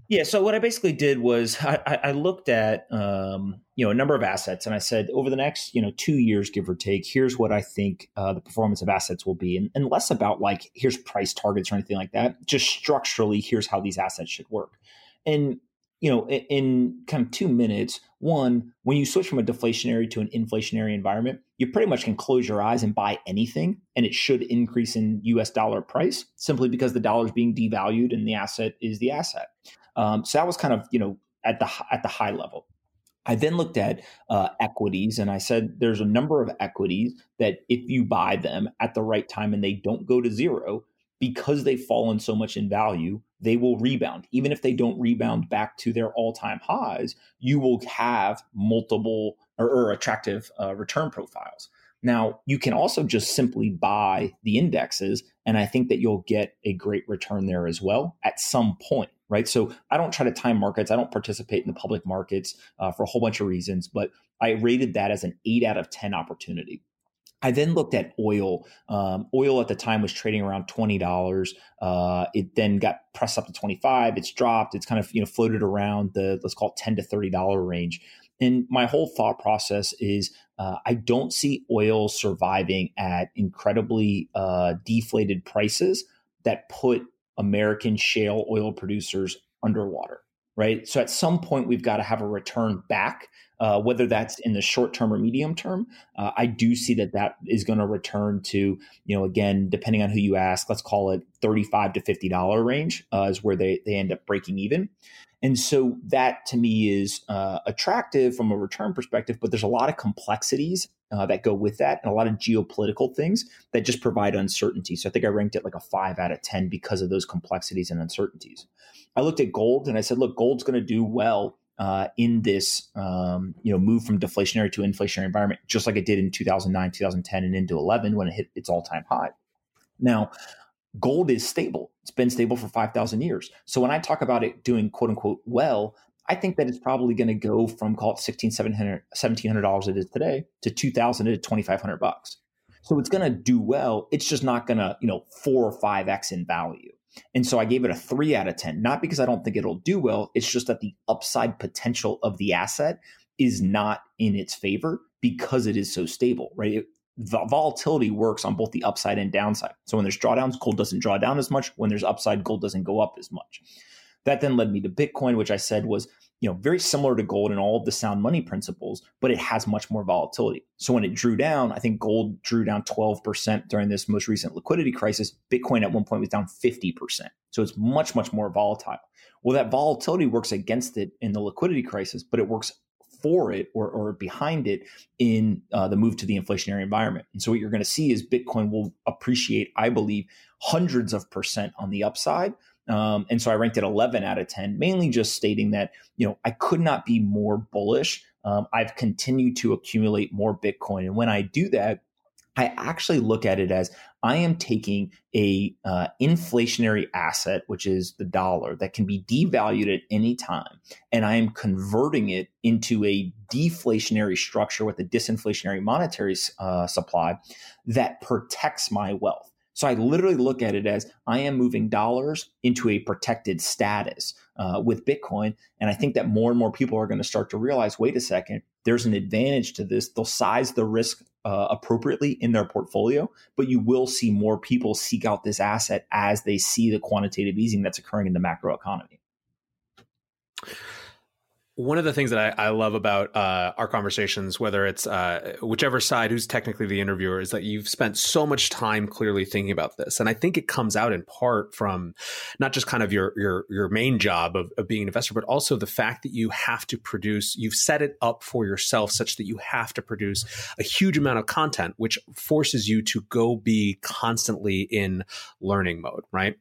Yeah. So what I basically did was I, I looked at um, you know a number of assets, and I said over the next you know two years, give or take, here's what I think uh, the performance of assets will be, and, and less about like here's price targets or anything like that. Just structurally, here's how these assets should work. And you know, in, in kind of two minutes, one, when you switch from a deflationary to an inflationary environment, you pretty much can close your eyes and buy anything, and it should increase in U.S. dollar price simply because the dollar is being devalued and the asset is the asset. Um, so that was kind of you know at the at the high level. I then looked at uh, equities and I said there's a number of equities that if you buy them at the right time and they don't go to zero because they've fallen so much in value, they will rebound. Even if they don't rebound back to their all time highs, you will have multiple or, or attractive uh, return profiles. Now, you can also just simply buy the indexes, and I think that you'll get a great return there as well at some point right? So I don't try to time markets. I don't participate in the public markets uh, for a whole bunch of reasons, but I rated that as an eight out of 10 opportunity. I then looked at oil. Um, oil at the time was trading around twenty dollars. Uh, it then got pressed up to twenty five. It's dropped. It's kind of you know floated around the let's call it ten to thirty dollar range. And my whole thought process is uh, I don't see oil surviving at incredibly uh, deflated prices that put American shale oil producers underwater, right? So at some point, we've got to have a return back, uh, whether that's in the short term or medium term. Uh, I do see that that is going to return to, you know, again, depending on who you ask, let's call it 35 to $50 range uh, is where they, they end up breaking even. And so that to me is uh, attractive from a return perspective, but there's a lot of complexities uh, that go with that and a lot of geopolitical things that just provide uncertainty. So I think I ranked it like a five out of 10 because of those complexities and uncertainties. I looked at gold and I said, look, gold's going to do well uh, in this um, you know move from deflationary to inflationary environment, just like it did in 2009, 2010, and into 11 when it hit its all time high. Now, gold is stable. It's been stable for 5,000 years. So when I talk about it doing quote unquote well, I think that it's probably going to go from call it 1600 $1,700 it is today to 2000 to 2500 bucks. So it's going to do well. It's just not going to, you know, four or five X in value. And so I gave it a three out of 10, not because I don't think it'll do well. It's just that the upside potential of the asset is not in its favor because it is so stable, right? It, volatility works on both the upside and downside. So when there's drawdowns, gold doesn't draw down as much. When there's upside, gold doesn't go up as much. That then led me to Bitcoin, which I said was you know very similar to gold in all of the sound money principles, but it has much more volatility. So when it drew down, I think gold drew down 12% during this most recent liquidity crisis. Bitcoin at one point was down 50%. So it's much much more volatile. Well, that volatility works against it in the liquidity crisis, but it works for it or, or behind it in uh, the move to the inflationary environment. And so what you're going to see is Bitcoin will appreciate, I believe, hundreds of percent on the upside. Um, and so I ranked it 11 out of 10, mainly just stating that, you know, I could not be more bullish. Um, I've continued to accumulate more Bitcoin. And when I do that, I actually look at it as I am taking a uh, inflationary asset, which is the dollar, that can be devalued at any time, and I am converting it into a deflationary structure with a disinflationary monetary uh, supply that protects my wealth. So I literally look at it as I am moving dollars into a protected status uh, with Bitcoin. And I think that more and more people are going to start to realize wait a second, there's an advantage to this. They'll size the risk uh, appropriately in their portfolio, but you will see more people seek out this asset as they see the quantitative easing that's occurring in the macro economy one of the things that I, I love about uh, our conversations, whether it's uh, whichever side who's technically the interviewer, is that you've spent so much time clearly thinking about this, and I think it comes out in part from not just kind of your your your main job of, of being an investor, but also the fact that you have to produce. You've set it up for yourself such that you have to produce a huge amount of content, which forces you to go be constantly in learning mode, right?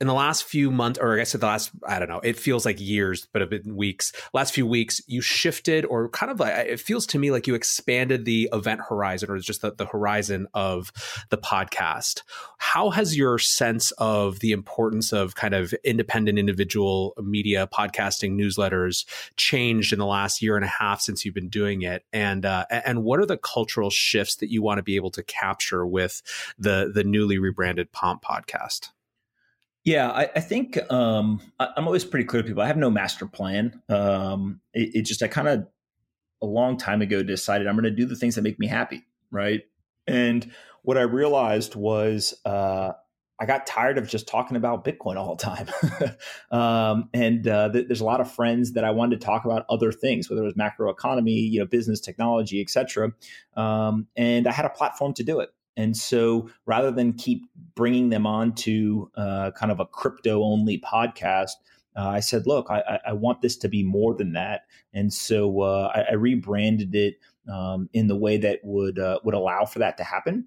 In the last few months, or I guess the last, I don't know, it feels like years, but have been weeks. Last few weeks, you shifted, or kind of like it feels to me like you expanded the event horizon, or just the, the horizon of the podcast. How has your sense of the importance of kind of independent individual media, podcasting, newsletters changed in the last year and a half since you've been doing it? And uh, and what are the cultural shifts that you want to be able to capture with the the newly rebranded Pomp podcast? Yeah, I, I think um, I, am always pretty clear to people. I have no master plan. Um, it, it just I kind of a long time ago decided I'm going to do the things that make me happy, right? And what I realized was uh, I got tired of just talking about Bitcoin all the time. um, and uh, th- there's a lot of friends that I wanted to talk about other things, whether it was macro economy, you know, business, technology, etc. Um, and I had a platform to do it. And so rather than keep bringing them on to uh, kind of a crypto only podcast, uh, I said, look, I, I, want this to be more than that. And so uh, I, I, rebranded it um, in the way that would uh, would allow for that to happen.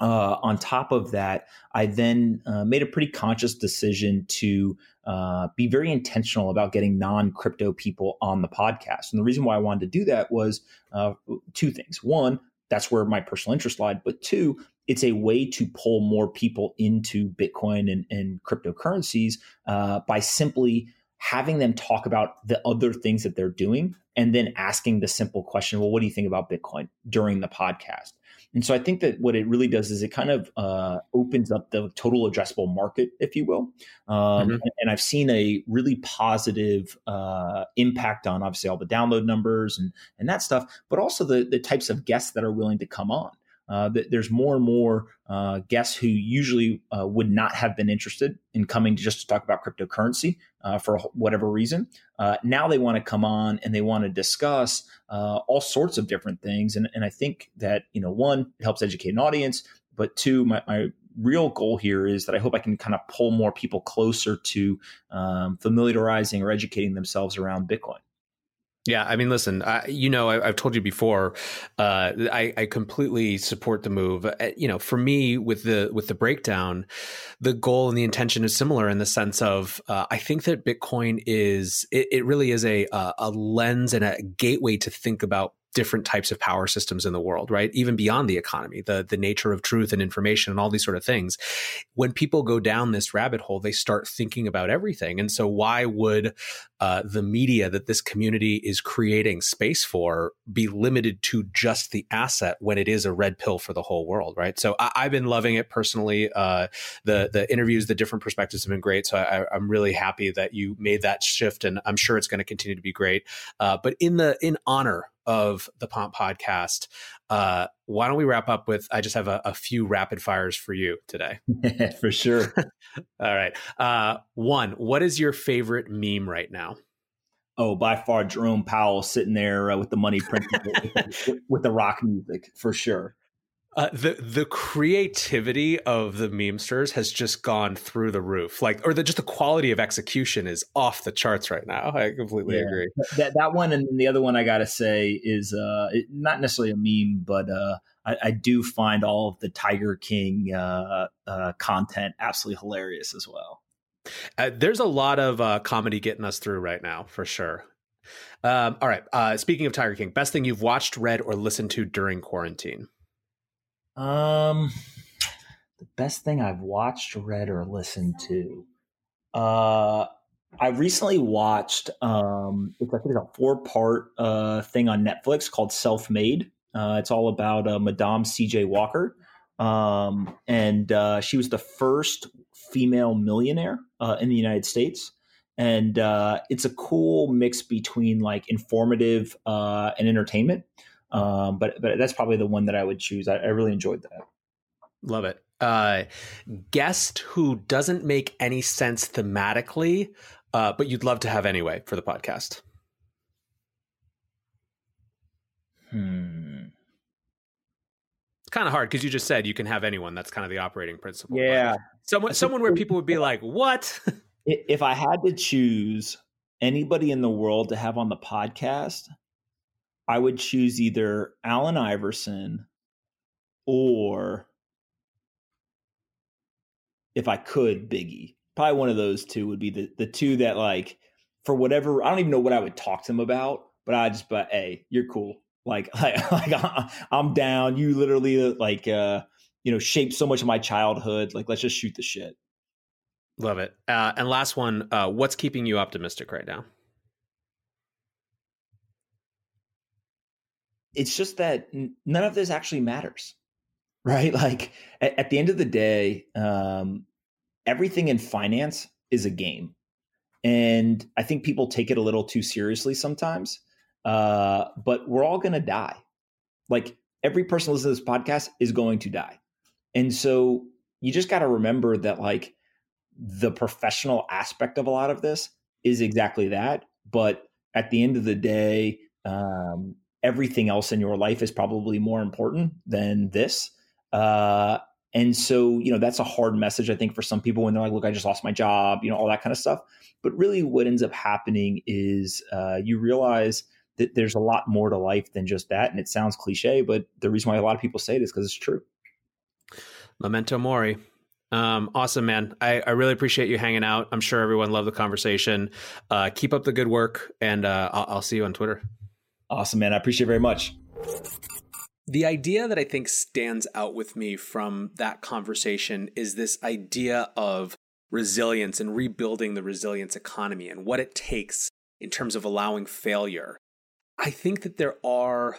Uh, on top of that, I then uh, made a pretty conscious decision to uh, be very intentional about getting non crypto people on the podcast. And the reason why I wanted to do that was uh, two things. One, that's where my personal interest lied. But two, it's a way to pull more people into Bitcoin and, and cryptocurrencies uh, by simply having them talk about the other things that they're doing and then asking the simple question, well, what do you think about Bitcoin during the podcast? And so I think that what it really does is it kind of uh, opens up the total addressable market, if you will. Um, mm-hmm. and, I've seen a really positive uh, impact on obviously all the download numbers and and that stuff, but also the the types of guests that are willing to come on. Uh, there's more and more uh, guests who usually uh, would not have been interested in coming just to talk about cryptocurrency uh, for whatever reason. Uh, now they want to come on and they want to discuss uh, all sorts of different things. And, and I think that, you know, one, it helps educate an audience, but two, my, my real goal here is that I hope I can kind of pull more people closer to um, familiarizing or educating themselves around Bitcoin. Yeah, I mean, listen, I, you know, I, have told you before, uh, I, I, completely support the move. Uh, you know, for me, with the with the breakdown, the goal and the intention is similar in the sense of uh, I think that Bitcoin is it, it really is a a lens and a gateway to think about different types of power systems in the world, right? Even beyond the economy, the the nature of truth and information and all these sort of things. When people go down this rabbit hole, they start thinking about everything. And so why would uh, the media that this community is creating space for be limited to just the asset when it is a red pill for the whole world, right? So I, have been loving it personally. Uh, the the interviews, the different perspectives have been great. So I, am really happy that you made that shift, and I'm sure it's going to continue to be great. Uh, but in the in honor of the Pomp podcast. Uh, why don't we wrap up with? I just have a, a few rapid fires for you today. for sure. All right. Uh, one, what is your favorite meme right now? Oh, by far, Jerome Powell sitting there uh, with the money printed with, with the rock music for sure. Uh, the the creativity of the memesters has just gone through the roof. Like, or the just the quality of execution is off the charts right now. I completely yeah. agree. That that one and the other one I got to say is uh, not necessarily a meme, but uh, I, I, do find all of the Tiger King uh, uh, content absolutely hilarious as well. Uh, there's a lot of comedy getting us through right now, for sure. Um, all right. speaking of Tiger King, best thing you've watched, read, or listened to during quarantine. Um, the best thing I've watched, read, or listened to. Uh, I recently watched um, it's I think it's a four part uh thing on Netflix called Self Made. Uh, it's all about uh, Madame C.J. Walker, um, and uh, she was the first female millionaire uh, in the United States. And uh, it's a cool mix between like informative uh, and entertainment. Um, but but that's probably the one that I would choose. I, I really enjoyed that. Love it. Uh, guest who doesn't make any sense thematically, uh, but you'd love to have anyway for the podcast. Hmm. It's kind of hard because you just said you can have anyone. That's kind of the operating principle. Yeah. someone, someone where people would be like, "What?" if I had to choose anybody in the world to have on the podcast, I would choose either Allen Iverson or if I could, Biggie. Probably one of those two would be the the two that like for whatever I don't even know what I would talk to him about, but I just but hey, you're cool. Like like, like I'm down. You literally like uh you know shaped so much of my childhood. Like let's just shoot the shit. Love it. Uh, and last one, uh, what's keeping you optimistic right now? It's just that none of this actually matters right? Like at, at the end of the day um, everything in finance is a game and i think people take it a little too seriously sometimes uh, but we're all going to die. Like every person listening to this podcast is going to die and so you just got to remember that like the professional aspect of a lot of this is exactly that but at the end of the day um, everything else in your life is probably more important than this. Uh, and so, you know, that's a hard message, I think, for some people when they're like, look, I just lost my job, you know, all that kind of stuff. But really, what ends up happening is uh, you realize that there's a lot more to life than just that. And it sounds cliche, but the reason why a lot of people say it is because it's true. Memento Mori. Um, awesome, man. I, I, really appreciate you hanging out. I'm sure everyone loved the conversation. Uh, keep up the good work, and uh, I'll, I'll see you on Twitter. Awesome, man. I appreciate it very much. The idea that I think stands out with me from that conversation is this idea of resilience and rebuilding the resilience economy and what it takes in terms of allowing failure. I think that there are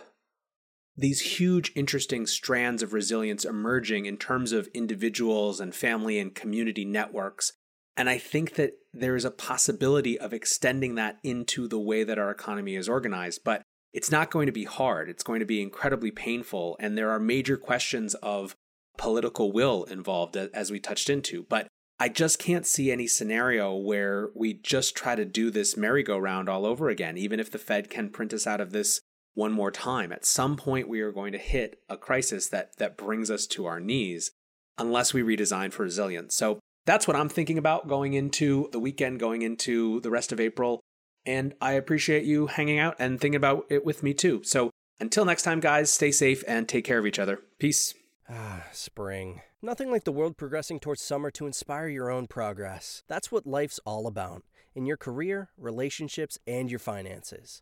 these huge, interesting strands of resilience emerging in terms of individuals and family and community networks. And I think that there is a possibility of extending that into the way that our economy is organized. But it's not going to be hard. It's going to be incredibly painful. And there are major questions of political will involved, as we touched into. But I just can't see any scenario where we just try to do this merry-go-round all over again, even if the Fed can print us out of this one more time. At some point, we are going to hit a crisis that, that brings us to our knees. unless we redesign for resilience. So that's what I'm thinking about going into the weekend, going into the rest of April. And I appreciate you hanging out and thinking about it with me too. So until next time, guys, stay safe and take care of each other. Peace. Ah, spring. Nothing like the world progressing towards summer to inspire your own progress. That's what life's all about in your career, relationships, and your finances.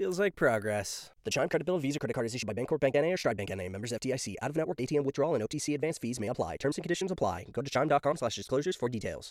Feels like progress. The Chime Credit Bill Visa Credit Card is issued by Bancorp Bank NA or Stride Bank NA. Members FDIC. Out-of-network ATM withdrawal and OTC advance fees may apply. Terms and conditions apply. Go to chime.com slash disclosures for details.